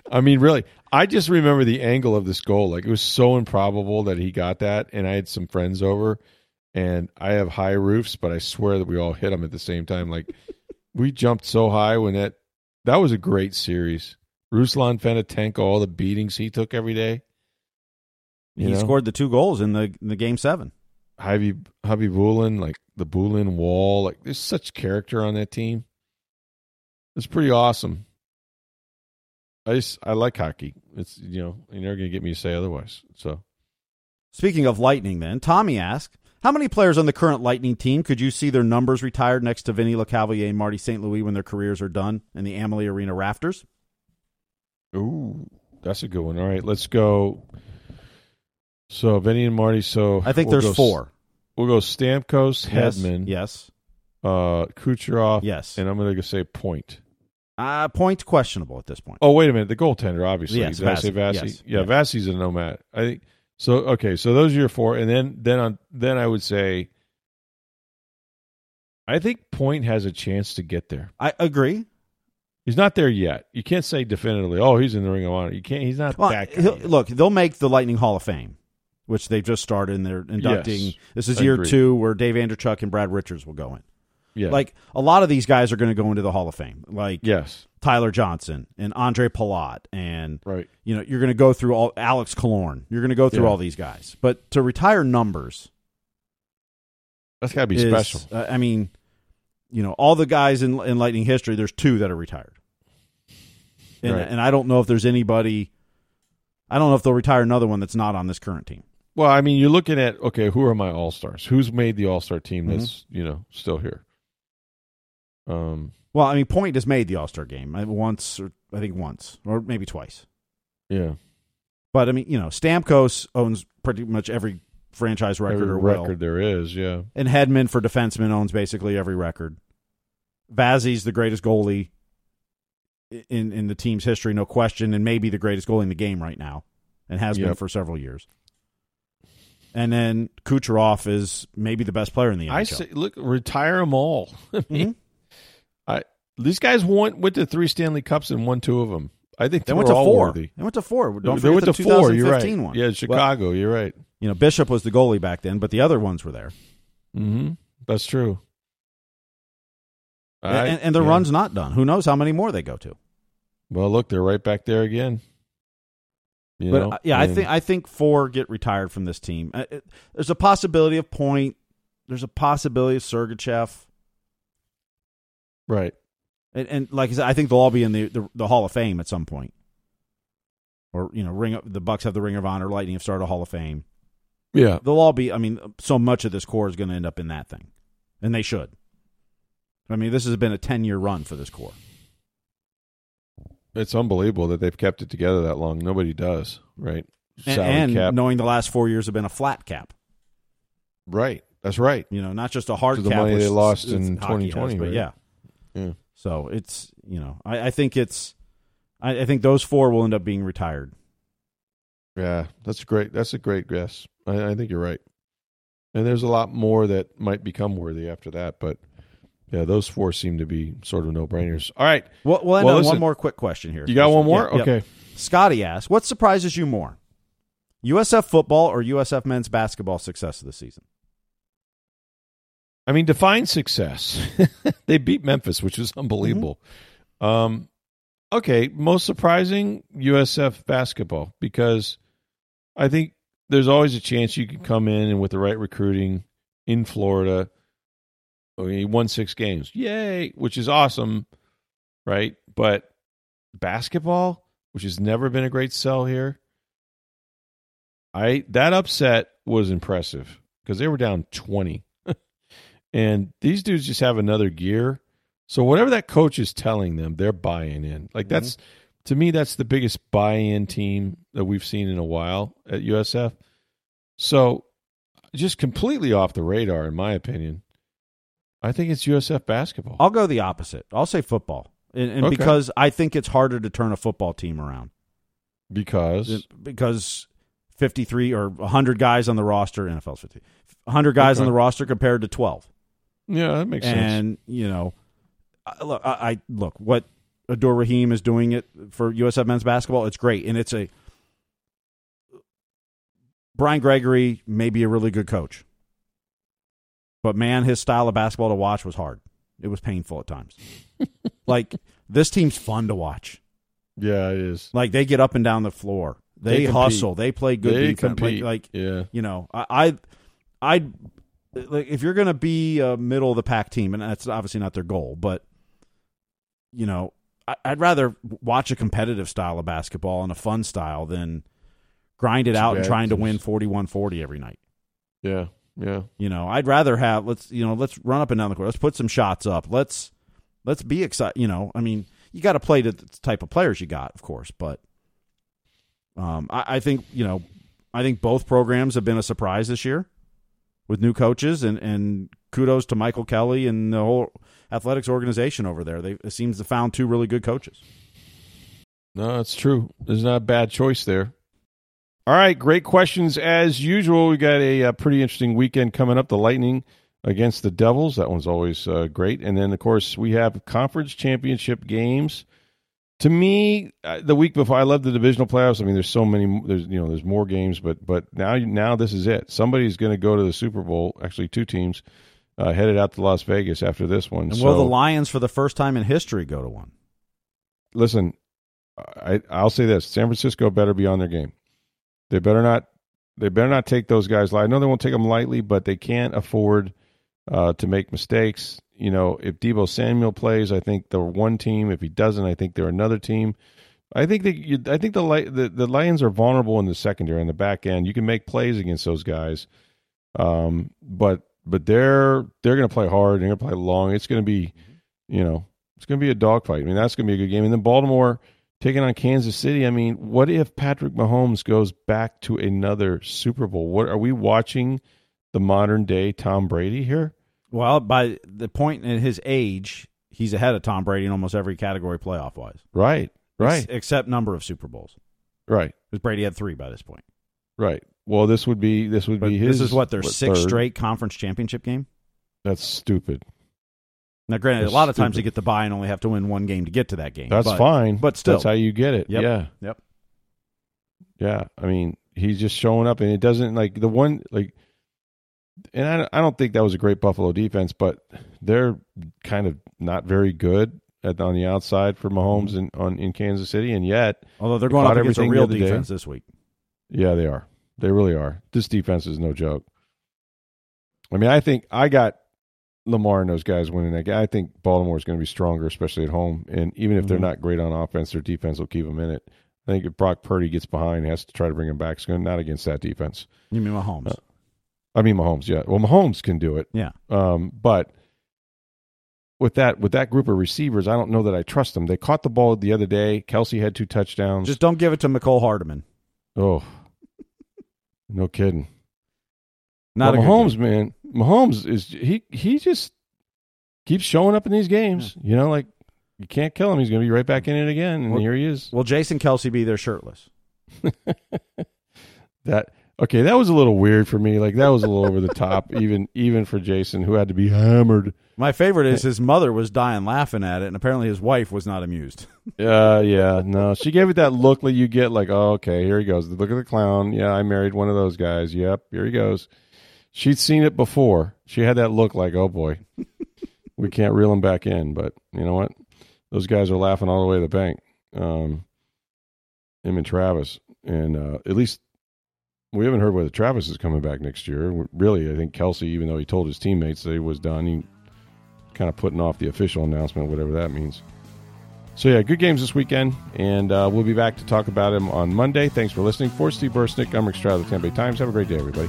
I mean, really, I just remember the angle of this goal. Like it was so improbable that he got that, and I had some friends over, and I have high roofs, but I swear that we all hit them at the same time. Like we jumped so high when that that was a great series. Ruslan Fedotenko, all the beatings he took every day. He know? scored the two goals in the in the game seven. Javi Khabibulin, like the Bulin wall, like there's such character on that team. It's pretty awesome. I just I like hockey. It's you know you're never gonna get me to say otherwise. So, speaking of Lightning, then Tommy asked, how many players on the current Lightning team could you see their numbers retired next to Vinny Lecavalier and Marty St. Louis when their careers are done in the Amalie Arena rafters? Ooh, that's a good one. All right, let's go. So Vinny and Marty. So I think we'll there's four. We'll go Stamkos, Hedman, yes, uh, Kucherov, yes, and I'm going to say Point. Uh, point questionable at this point. Oh wait a minute, the goaltender obviously. Yes, Did Vasi. I say? Yes, yeah, yes. Vasi's a nomad. I think so. Okay, so those are your four, and then then on then I would say, I think Point has a chance to get there. I agree. He's not there yet. You can't say definitively, "Oh, he's in the Ring of Honor." You can't. He's not well, that. Look, they'll make the Lightning Hall of Fame, which they've just started, and they're inducting. Yes, this is year agreed. two, where Dave Andreychuk and Brad Richards will go in. Yeah. Like a lot of these guys are going to go into the Hall of Fame. Like yes, Tyler Johnson and Ondrej Palat, and right. you know you're going to go through all Alex Killorn. You're going to go through Yeah. all these guys, but to retire numbers, That's got to be is- special. uh, I mean, you know, all the guys in in Lightning history, there's two that are retired, and Right. and I don't know if there's anybody. I don't know if they'll retire another one that's not on this current team. Well, I mean, you're looking at okay, who are my all stars? Who's made the all star team Mm-hmm. that's you know still here? Um, Well, I mean, Point has made the All Star game uh, once, or I think once, or maybe twice. yeah, But I mean, you know, Stamkos owns pretty much every franchise record every or will. record there is. Yeah, And Hedman for defensemen owns basically every record. Vazzy's the greatest goalie in in the team's history, no question, and maybe the greatest goalie in the game right now, and has been for several years. And then Kucherov is maybe the best player in the NHL. I say, look, retire them all. Mhm. I these guys won went to three Stanley Cups and won two of them. I think they they went to all four. worthy. They went to four. Don't they went the to four. You're 2015 right. one. Yeah, Well, Chicago. you're right. you know, Bishop was the goalie back then, but the other ones were there. Mm-hmm. That's true. And- I- and, and the yeah. run's not done. Who knows how many more they go to? Well, look, they're right back there again. You but know? uh, yeah, I think I think four get retired from this team. Uh, there's a possibility of Point. There's a possibility of Sergachev, right. and, and like I said, I think they'll all be in the, the the Hall of Fame at some point. Or you know, ring the Bucs have the Ring of Honor. Lightning have started a Hall of Fame. Yeah, They'll all be. I mean, so much of this core is going to end up in that thing, and they should. I mean, this has been a ten year run for this core. It's unbelievable that they've kept it together that long. Nobody does, right? And, and cap, knowing the last four years have been a flat cap. right? That's right. You know, not just a hard To the cap. money they lost in 2020, has, but right? yeah. Yeah. So it's you know, I, I think it's, I, I think those four will end up being retired. Yeah, that's great. That's a great guess. I, I think you're right. And there's a lot more that might become worthy after that, but yeah, those four seem to be sort of no brainers. All right, Well, we'll end Well, on listen, one more quick question here. you got one more? Yeah, okay. Scotty asks, "What surprises you more, USF football or USF men's basketball success of the season?" I mean, define success. they beat Memphis, which is unbelievable. Um, okay, most surprising USF basketball because I think there's always a chance you can come in and with the right recruiting in Florida. I he won six games, yay, which is awesome, right? But basketball, which has never been a great sell here, I that upset was impressive because they were down twenty. And these dudes just have another gear. So whatever that coach is telling them, they're buying in. Like mm-hmm. that's to me, that's the biggest buy-in team that we've seen in a while at USF. So just completely off the radar, in my opinion. I think it's USF basketball. I'll go the opposite. I'll say football, and, and Okay. because I think it's harder to turn a football team around because because fifty three or hundred guys on the roster, NFL's fifty. 100 guys Okay. on the roster compared to 12. yeah, that makes sense. and you know, I- look, I, I look what Abdur-Rahim is doing it for USF men's basketball. It's great, and it's a Brian Gregory may be a really good coach, But man, his style of basketball to watch was hard. It was painful at times. like this team's fun to watch. Yeah, it is. Like they get up and down the floor. They, They hustle. They play good They defense. Like, compete. like yeah. you know, I, I, I like if you're going to be a middle of the pack team, and that's obviously not their goal, but you know, I, I'd rather watch a competitive style of basketball and a fun style than grind it Too out and trying to win 41-40 every night. Yeah. Yeah. You know, I'd rather have let's you know let's run up and down the court. Let's put some shots up. Let's let's be excited. You know, I mean, you got to play to the type of players you got, of course, but um, I, I think you know, I think both programs have been a surprise this year with new coaches, and and kudos to Michael Kelly and the whole athletics organization over there. They it seems to found two really good coaches. No, it's true. There's not a bad choice there. All right, great questions as usual. We got a, uh pretty interesting weekend coming up. The Lightning against the Devils. That one's always uh, great. And then, of course, we have conference championship games. To me, uh, the week before, I love the divisional playoffs. I mean, there's so many. There's you know, there's more games, but but now now this is it. Somebody's going to go to the Super Bowl. Actually, two teams uh, headed out to Las Vegas after this one. And so, will the Lions, for the first time in history, go to one? listen, I I'll say this: San Francisco better be on their game. They better not. They better not take those guys. I know they won't take them lightly, but they can't afford uh, to make mistakes. You know, if Deebo Samuel plays, I think they're one team. If he doesn't, I think they're another team. I think that I think the, the the Lions are vulnerable in the secondary and the back end. You can make plays against those guys, um, but but they're they're going to play hard. And they're going to play long. It's going to be, you know, it's going to be a dogfight. I mean, that's going to be a good game. And then Baltimore taking on Kansas City. I mean, what if Patrick Mahomes goes back to another Super Bowl? What are we watching? The modern day Tom Brady here? Well, by the point in his age, he's ahead of Tom Brady in almost every category playoff wise. Right, right, Ex- except number of Super Bowls. right, Because Brady had three by this point. right. Well, this would be this would But be his. this is what their sixth third. straight conference championship game. That's stupid. Now, granted, That's a lot of times stupid. they get the bye and only have to win one game to get to that game. That's but, fine, but still. that's how you get it. Yep. Yeah, Yep. yeah. I mean, he's just showing up, and it doesn't like the one like. And I, I don't think that was a great Buffalo defense, but they're kind of not very good at on the outside for Mahomes mm-hmm. in on in Kansas City, and yet Although they're going up against a real defense this week. Yeah, they are. They really are. This defense is no joke. I mean, I think I got Lamar and those guys winning that game. I think Baltimore is going to be stronger, especially at home. And even if they're Mhm. not great on offense, their defense will keep them in it. I think if Brock Purdy gets behind, he has to try to bring him back. It's going not against that defense. You mean Mahomes? Uh, I mean, Mahomes. Yeah, well, Mahomes can do it. yeah. Um, but with that with that group of receivers, I don't know that I trust them. They caught the ball the other day. Kelce had two touchdowns. Just don't give it to Mecole Hardman. oh, no kidding. Not Well, Mahomes, man. Mahomes is he he just keeps showing up in these games. You know, like you can't kill him. He's going to be right back in it again, and Well- here he is. Will Jason Kelce be there shirtless? That okay? That was a little weird for me. Like that was a little over the top, even even for Jason, who had to be hammered. My favorite is his mother was dying laughing at it, and apparently his wife was not amused. Uh, yeah, no, she gave it that look that you get, like, oh, okay, here he goes. Look at the clown. Yeah, I married one of those guys. Yep, here he goes. She'd seen it before. She had that look, like, oh boy, we can't reel him back in. But you know what? Those guys are laughing all the way to the bank. Um, him and Travis, and uh, at least we haven't heard whether Travis is coming back next year. Really, I think Kelce, even though he told his teammates that he was done, he kind of putting off the official announcement, whatever that means. So yeah, good games this weekend, and uh, we'll be back to talk about them on Monday. Thanks for listening. For Steve Versnick, I'm Rick Stroud of the Tampa Bay Times. Have a great day, everybody.